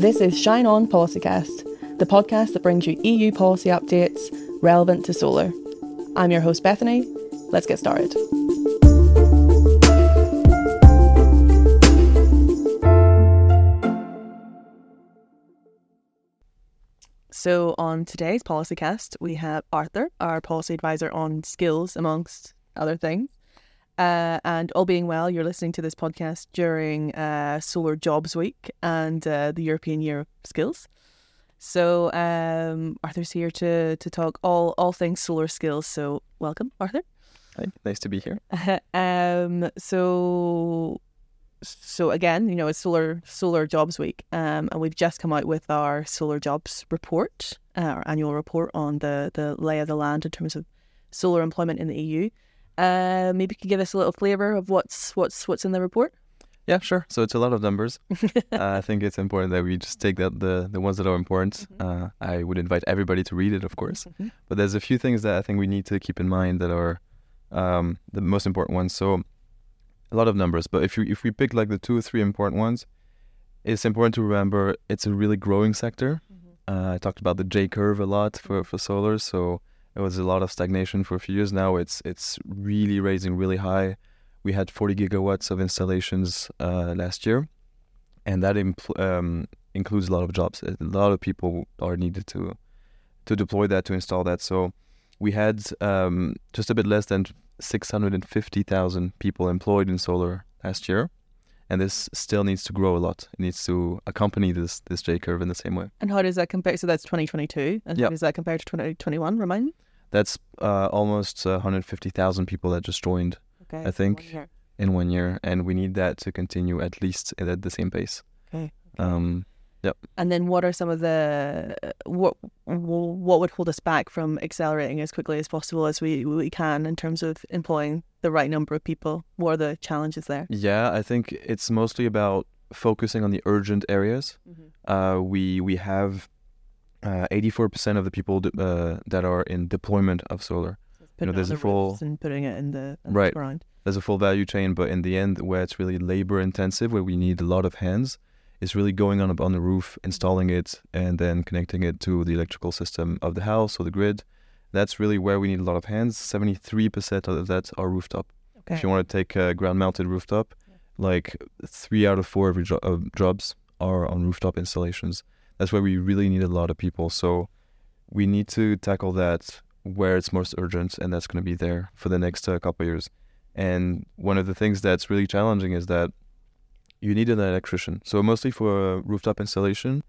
This is Shine On Policycast, the podcast that brings you EU policy updates relevant to solar. I'm your host, Bethany. Let's get started. So, on today's Policycast, we have Arthur, our policy advisor on skills, amongst other things. Uh, and all being well, you're listening to this podcast during uh, Solar Jobs Week and uh, the European Year of Skills. So um, Arthur's here to to talk all all things solar skills. So welcome, Arthur. Hi, nice to be here. um, so so again, you know, it's solar solar jobs week, um, and we've just come out with our solar jobs report, uh, our annual report on the the lay of the land in terms of solar employment in the EU. Uh, maybe you could give us a little flavour of what's what's what's in the report. Yeah, sure. So it's a lot of numbers. uh, I think it's important that we just take that the the ones that are important. Mm-hmm. Uh, I would invite everybody to read it, of course. Mm-hmm. But there's a few things that I think we need to keep in mind that are um, the most important ones. So a lot of numbers, but if you if we pick like the two or three important ones, it's important to remember it's a really growing sector. Mm-hmm. Uh, I talked about the J curve a lot for for solar, so it was a lot of stagnation for a few years now. It's it's really raising really high. We had 40 gigawatts of installations uh, last year, and that impl- um, includes a lot of jobs. A lot of people are needed to to deploy that to install that. So we had um, just a bit less than 650,000 people employed in solar last year and this still needs to grow a lot. It needs to accompany this this J curve in the same way. And how does that compare? So that's 2022. And yep. how does that compare to 2021? Remind me. That's uh, almost uh, 150,000 people that just joined. Okay, I think one in one year, and we need that to continue at least at the same pace. Okay. okay. Um, Yep. And then what are some of the what what would hold us back from accelerating as quickly as possible as we we can in terms of employing the right number of people? What are the challenges there? Yeah, I think it's mostly about focusing on the urgent areas. Mm-hmm. Uh, we we have eighty four percent of the people uh, that are in deployment of solar. you know, there's a full and putting it in the in right. The ground. There's a full value chain, but in the end, where it's really labor intensive, where we need a lot of hands, is really going on on the roof, installing it, and then connecting it to the electrical system of the house or the grid. That's really where we need a lot of hands. Seventy-three percent of that are rooftop. Okay. If you want to take a ground-mounted rooftop, yeah. like three out of four of your jo- uh, jobs are on rooftop installations. That's where we really need a lot of people. So we need to tackle that where it's most urgent, and that's going to be there for the next uh, couple of years. And one of the things that's really challenging is that you need an electrician. So mostly for a rooftop installation,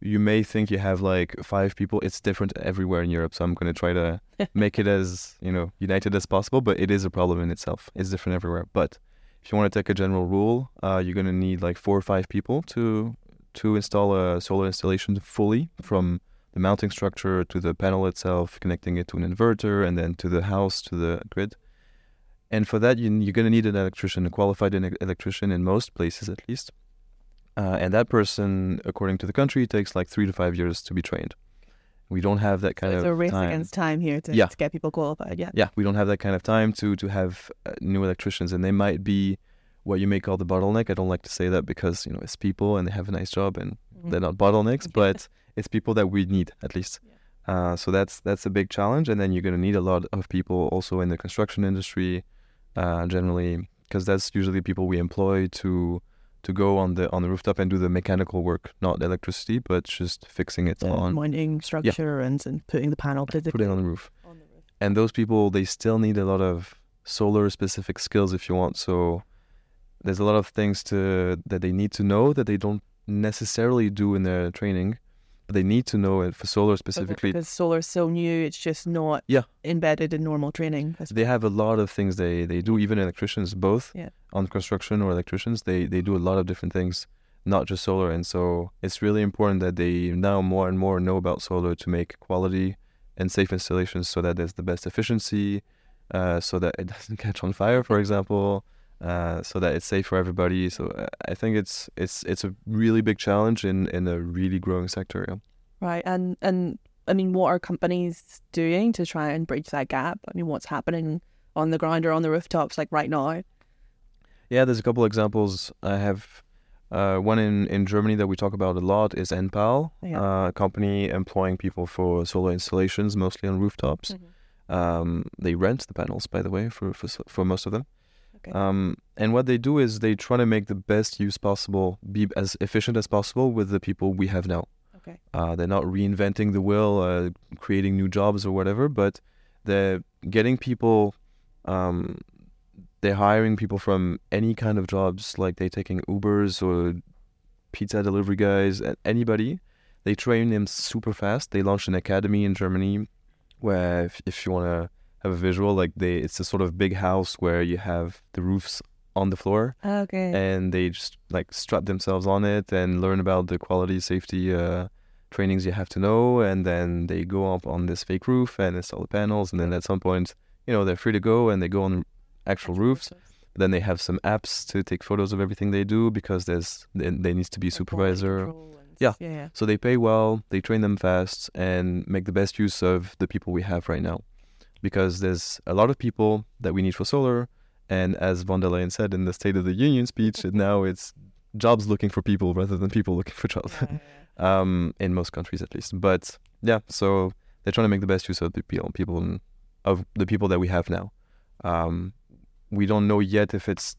you may think you have like five people. It's different everywhere in Europe. So I'm going to try to make it as you know united as possible. But it is a problem in itself. It's different everywhere. But if you want to take a general rule, uh, you're going to need like four or five people to to install a solar installation fully from the mounting structure to the panel itself, connecting it to an inverter, and then to the house to the grid. And for that, you, are going to need an electrician, a qualified electrician in most places at least. Uh, and that person, according to the country, takes like three to five years to be trained. We don't have that kind so of a race time. against time here to, yeah. to, get people qualified. Yeah, yeah, we don't have that kind of time to to have uh, new electricians, and they might be what you may call the bottleneck. I don't like to say that because you know it's people and they have a nice job and mm-hmm. they're not bottlenecks, but it's people that we need at least. Yeah. Uh, so that's that's a big challenge, and then you're going to need a lot of people also in the construction industry, uh, generally, because that's usually people we employ to to go on the on the rooftop and do the mechanical work, not electricity, but just fixing it yeah, on winding structure yeah. and, and putting the panel physically putting on the roof. On the roof. And those people, they still need a lot of solar specific skills if you want. So there's a lot of things to that they need to know that they don't necessarily do in their training but they need to know it for solar specifically because solar is so new it's just not yeah. embedded in normal training they have a lot of things they they do even electricians both yeah. on construction or electricians they they do a lot of different things not just solar and so it's really important that they now more and more know about solar to make quality and safe installations so that there's the best efficiency uh, so that it doesn't catch on fire for example uh, so that it's safe for everybody. So uh, I think it's it's it's a really big challenge in in a really growing sector. Yeah. Right, and and I mean, what are companies doing to try and bridge that gap? I mean, what's happening on the ground or on the rooftops like right now? Yeah, there's a couple examples. I have uh, one in, in Germany that we talk about a lot is Enpal, Yeah. uh, a company employing people for solar installations, mostly on rooftops. Mm-hmm. Um, they rent the panels, by the way, for for, for most of them. Okay. Um, and what they do is they try to make the best use possible, be as efficient as possible with the people we have now. okay. Uh, they're not reinventing the wheel, uh, creating new jobs or whatever, but they're getting people. Um, they're hiring people from any kind of jobs, like they're taking Ubers or pizza delivery guys, anybody. They train them super fast. They launched an academy in Germany, where if, if you want to have a visual, like they, it's a sort of big house where you have the roofs on the floor Okay. and they just like strut themselves on it and learn about the quality safety uh, trainings you have to know and then they go up on this fake roof and install the panels and then at some point you know they're free to go and they go on actual roofs then they have some apps to take photos of everything they do because there's there, there needs to be supervisor. Yeah. Yeah. so they pay well they train them fast and make the best use of the people we have right now because there's a lot of people that we need for solar and as von der Leyen said in the State of the Union speech, now it's jobs looking for people rather than people looking for jobs. Yeah, yeah, um, in most countries at least. But yeah, so they're trying to make the best use of the people, people of the people that we have now. Um, we don't know yet if it's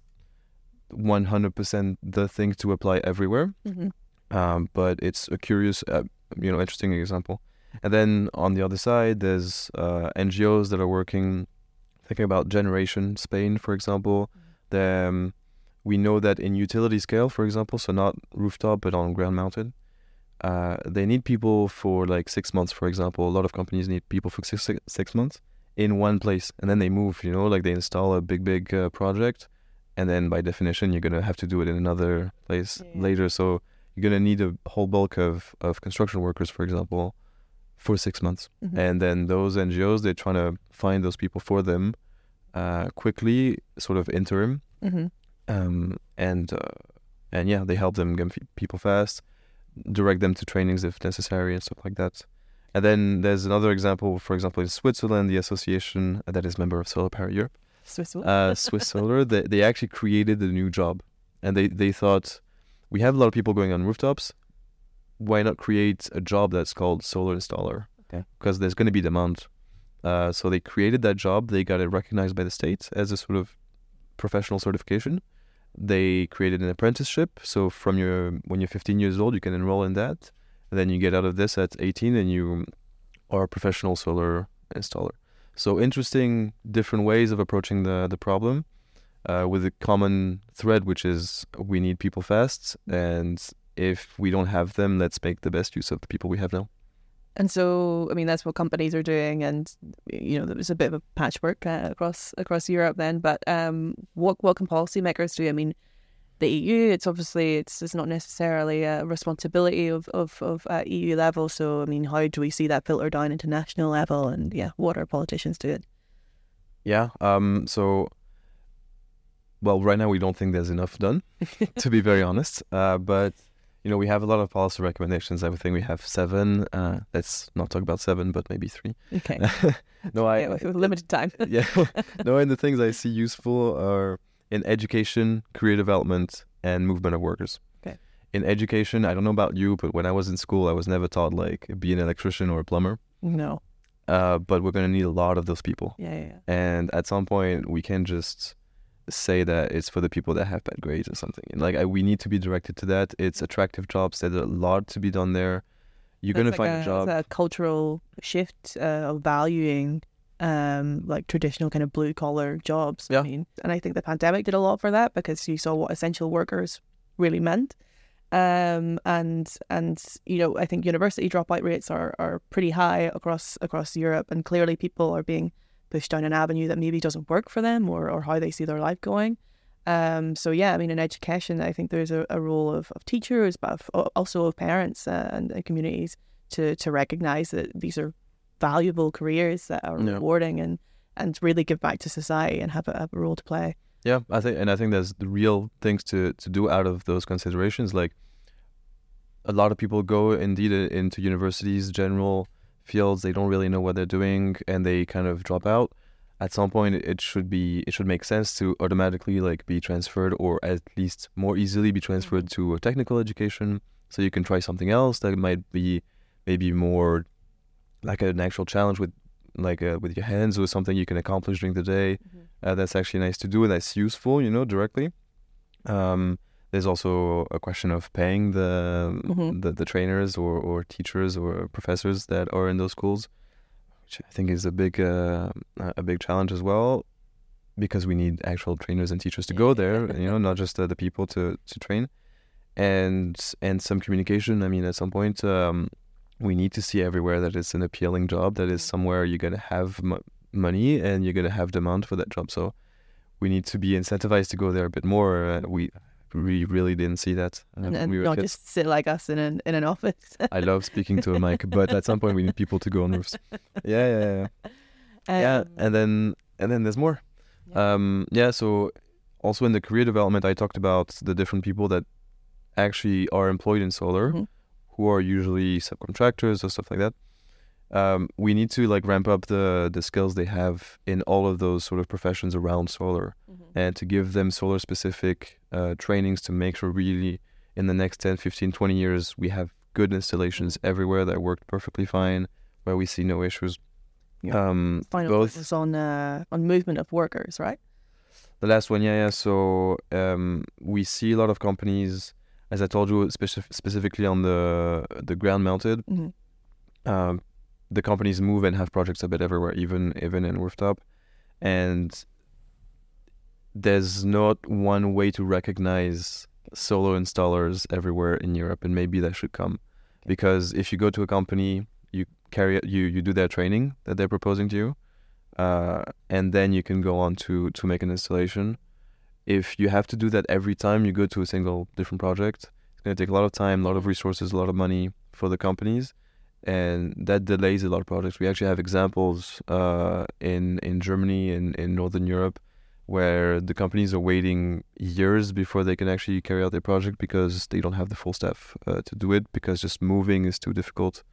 100% the thing to apply everywhere. Mhm. um, but it's a curious, uh, you know, interesting example. And then on the other side, there's uh, NGOs that are working, thinking about generation. Spain, for example, the, um, we know that in utility scale, for example, so not rooftop but on ground mounted, uh, they need people for like six months. For example, a lot of companies need people for six six, six months in one place, and then they move. You know, like they install a big big uh, project, and then by definition, you're gonna have to do it in another place Yeah. later. So you're gonna need a whole bulk of of construction workers, for example, for six months Mhm. and then those NGOs they're trying to find those people for them uh, quickly, sort of interim, Mhm. um, and uh, and yeah, they help them get people fast, direct them to trainings if necessary and stuff like that. And then there's another example, for example, in Switzerland, the association that is member of SolarPower Europe, Swiss Wool. uh, Swiss Solar, they, they actually created a new job, and they they thought we have a lot of people going on rooftops. Why not create a job that's called solar installer? Okay. Because there's going to be demand. Uh, so they created that job. They got it recognized by the state as a sort of professional certification. They created an apprenticeship. So from your when you're 15 years old, you can enroll in that. And then you get out of this at 18, and you are a professional solar installer. So interesting, different ways of approaching the the problem, uh, with a common thread, which is we need people fast, and if we don't have them, let's make the best use of the people we have now. And so, I mean, that's what companies are doing, and you know, there was a bit of a patchwork uh, across across Europe then. But um, what what can policymakers do? I mean, the EU, it's obviously it's it's not necessarily a responsibility of of of uh, EU level. So, I mean, how do we see that filter down into national level? And yeah, what are politicians doing? Yeah. Um. So, well, right now we don't think there's enough done, to be very honest. Uh, but you know, we have a lot of policy recommendations. I think we have seven. Uh, let's not talk about seven, but maybe three. Okay, no, I. yeah, with limited time. yeah. no, and the things I see useful are in education, career development, and movement of workers. Okay. In education, I don't know about you, but when I was in school, I was never taught like be an electrician or a plumber. no, Uh, but we're gonna need a lot of those people, yeah, yeah, yeah. and at some point, we can't just say that it's for the people that have bad grades or something. Like I, we need to be directed to that. It's attractive jobs. There's a lot to be done there. You're That's gonna like find a, a job. it's a cultural shift uh, of valuing um, like traditional kind of blue collar jobs. Yeah. I mean, and I think the pandemic did a lot for that because you saw what essential workers really meant. Um, and and you know, I think university dropout rates are, are pretty high across across Europe, and clearly people are being pushed down an avenue that maybe doesn't work for them or, or how they see their life going. Um, so yeah, I mean, in education, I think there's a, a role of, of teachers, but of, also of parents uh, and, communities to to recognize that these are valuable careers that are Yeah. rewarding and and really give back to society and have a, have a role to play. Yeah, I think, and I think there's the real things to to do out of those considerations. Like a lot of people go indeed uh, into universities, general fields. They don't really know what they're doing, and they kind of drop out. at some point it should be it should make sense to automatically like be transferred or at least more easily be transferred Mm-hmm. to a technical education so you can try something else that might be maybe more like an actual challenge with like uh, with your hands or something you can accomplish during the day Mhm. uh, that's actually nice to do and that's useful you know directly um, there's also a question of paying the Mhm. the, the trainers or, or teachers or professors that are in those schools which I think is a big uh, a big challenge as well because we need actual trainers and teachers to go there you know not just uh, the people to to train and and some communication i mean at some point um, we need to see everywhere that it's an appealing job that is Mhm. somewhere you're going to have m- money and you're going to have demand for that job so we need to be incentivized to go there a bit more uh, we we really didn't see that uh, and, and we were not kids. just sit like us in an in an office. i love speaking to a mic but at some point we need people to go on roofs yeah yeah yeah yeah Um, and then and then there's more Yeah. um yeah so also in the career development i talked about the different people that actually are employed in solar Mhm. who are usually subcontractors or stuff like that um, we need to like ramp up the the skills they have in all of those sort of professions around solar Mhm. and to give them solar specific uh, trainings to make sure really in the next 10 15 20 years we have good installations everywhere that work perfectly fine where we see no issues Yeah. um, Final both focus on uh, on movement of workers, right? The last one, yeah, yeah. So um, we see a lot of companies, as I told you, specif- specifically on the the ground mounted. Mhm. Um, the companies move and have projects a bit everywhere, even even in rooftop, and there's not one way to recognize solo installers everywhere in Europe, and maybe that should come, because if you go to a company, you carry you you do their training that they're proposing to you, uh, and then you can go on to to make an installation. If you have to do that every time you go to a single different project, it's going to take a lot of time, a lot of resources, a lot of money for the companies, and that delays a lot of projects. We actually have examples uh, in in Germany and in, in Northern Europe where the companies are waiting years before they can actually carry out their project because they don't have the full staff uh, to do it because just moving is too difficult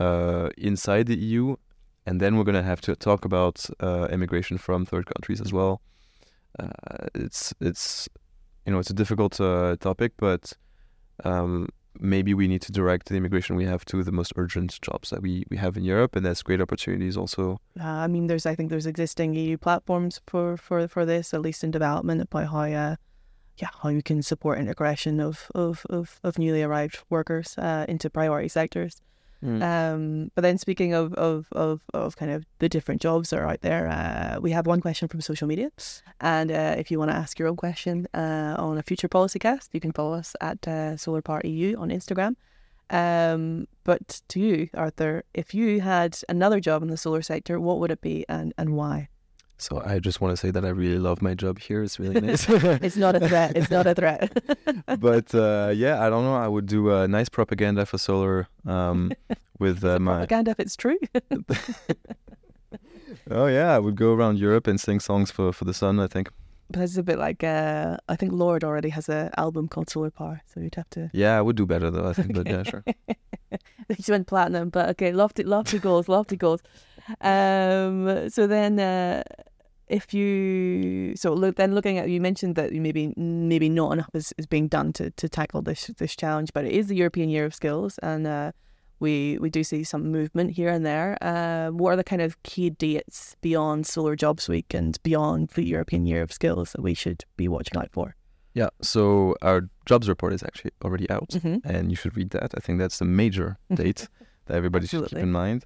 uh, inside the EU. And then we're going to have to talk about uh, immigration from third countries as well. Uh, it's it's you know it's a difficult uh, topic, but um, maybe we need to direct the immigration we have to the most urgent jobs that we, we have in Europe, and there's great opportunities also. Uh, I mean, there's I think there's existing EU platforms for for for this, at least in development, about how uh, yeah how you can support integration of of of, of newly arrived workers uh, into priority sectors. Um, but then speaking of, of, of, of kind of the different jobs that are out there, uh, we have one question from social media. And uh, if you want to ask your own question uh, on a future policy cast, you can follow us at uh, Solar Power EU on Instagram. Um, but to you, Arthur, if you had another job in the solar sector, what would it be and, and why? So I just want to say that I really love my job here. It's really nice. It's not a threat. It's not a threat. but uh, yeah, I don't know. I would do a nice propaganda for solar um, with uh, my. Propaganda if it's true. Oh yeah, I would go around Europe and sing songs for for the sun. I think. But it's a bit like uh, I think Lorde already has an album called Solar Power, so you'd have to. Yeah, I would do better though. I think, but yeah, sure. She went platinum, but okay, lofty, lofty goals, lofty goals. Um, so then, uh, if you so look then looking at you mentioned that you maybe maybe not enough is, is being done to, to tackle this this challenge, but it is the European Year of Skills, and uh, we we do see some movement here and there. Uh, what are the kind of key dates beyond Solar Jobs Week and beyond the European Year of Skills that we should be watching out for? Yeah. So our jobs report is actually already out, Mm-hmm. and you should read that. I think that's the major date that everybody should keep in mind.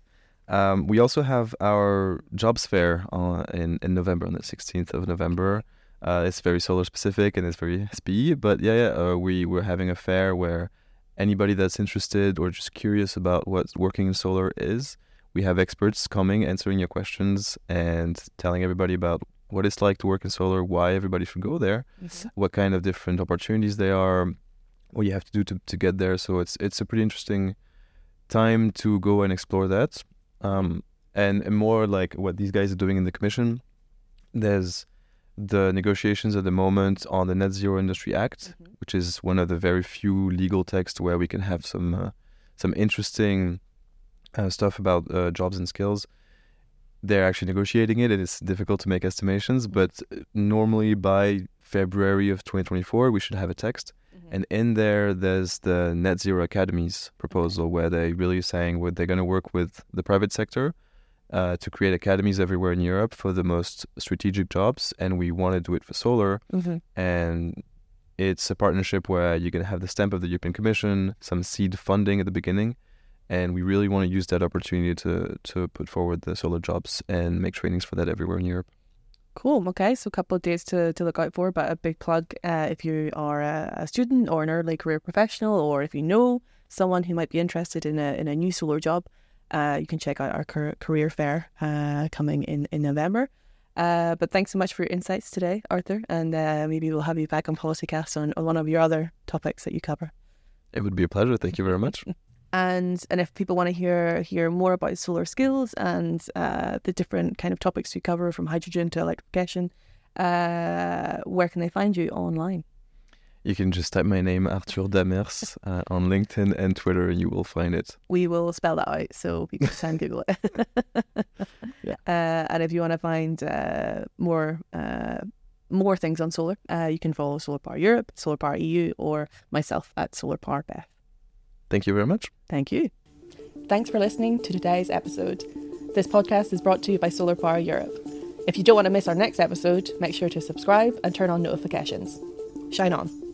Um, we also have our jobs fair uh, in in November, on the sixteenth of November. Uh, it's very solar specific and it's very SPE, but yeah, yeah, uh, we we're having a fair where anybody that's interested or just curious about what working in solar is, we have experts coming answering your questions and telling everybody about what it's like to work in solar, why everybody should go there what kind of different opportunities they are, what you have to do to, to get there. So it's it's a pretty interesting time to go and explore that. Um, and, and more like what these guys are doing in the commission. There's the negotiations at the moment on the Net Zero Industry Act, which is one of the very few legal texts where we can have some uh, some interesting uh, stuff about uh, jobs and skills. they're actually negotiating it. and It is difficult to make estimations, but uh, normally by February of 2024, we should have a text. Mm-hmm. And in there, there's the Net Zero Academies proposal, where they really saying what they're going to work with the private sector uh, to create academies everywhere in Europe for the most strategic jobs, and we want to do it for solar. Mm-hmm. And it's a partnership where you're going to have the stamp of the European Commission, some seed funding at the beginning, and we really want to use that opportunity to to put forward the solar jobs and make trainings for that everywhere in Europe. Cool. Okay, so a couple of dates to, to look out for, but a big plug uh, if you are a, a student or an early career professional, or if you know someone who might be interested in a in a new solar job, uh, you can check out our car- career fair uh, coming in in November. Uh, but thanks so much for your insights today, Arthur, and uh, maybe we'll have you back on Policycast on, on one of your other topics that you cover. It would be a pleasure. Thank you very much. And and if people want to hear hear more about solar skills and uh, the different kind of topics we cover from hydrogen to electrification, uh, where can they find you online? You can just type my name, Arthur Daemers, uh, on LinkedIn and Twitter, and you will find it. We will spell that out so people can Google it. Yeah. Uh, and if you want to find uh, more uh, more things on solar, uh, you can follow SolarPower Europe, Solar Power EU, or myself at Solar Power Beth. Thank you very much. Thank you. Thanks for listening to today's episode. This podcast is brought to you by SolarPower Europe. If you don't want to miss our next episode, make sure to subscribe and turn on notifications. Shine on.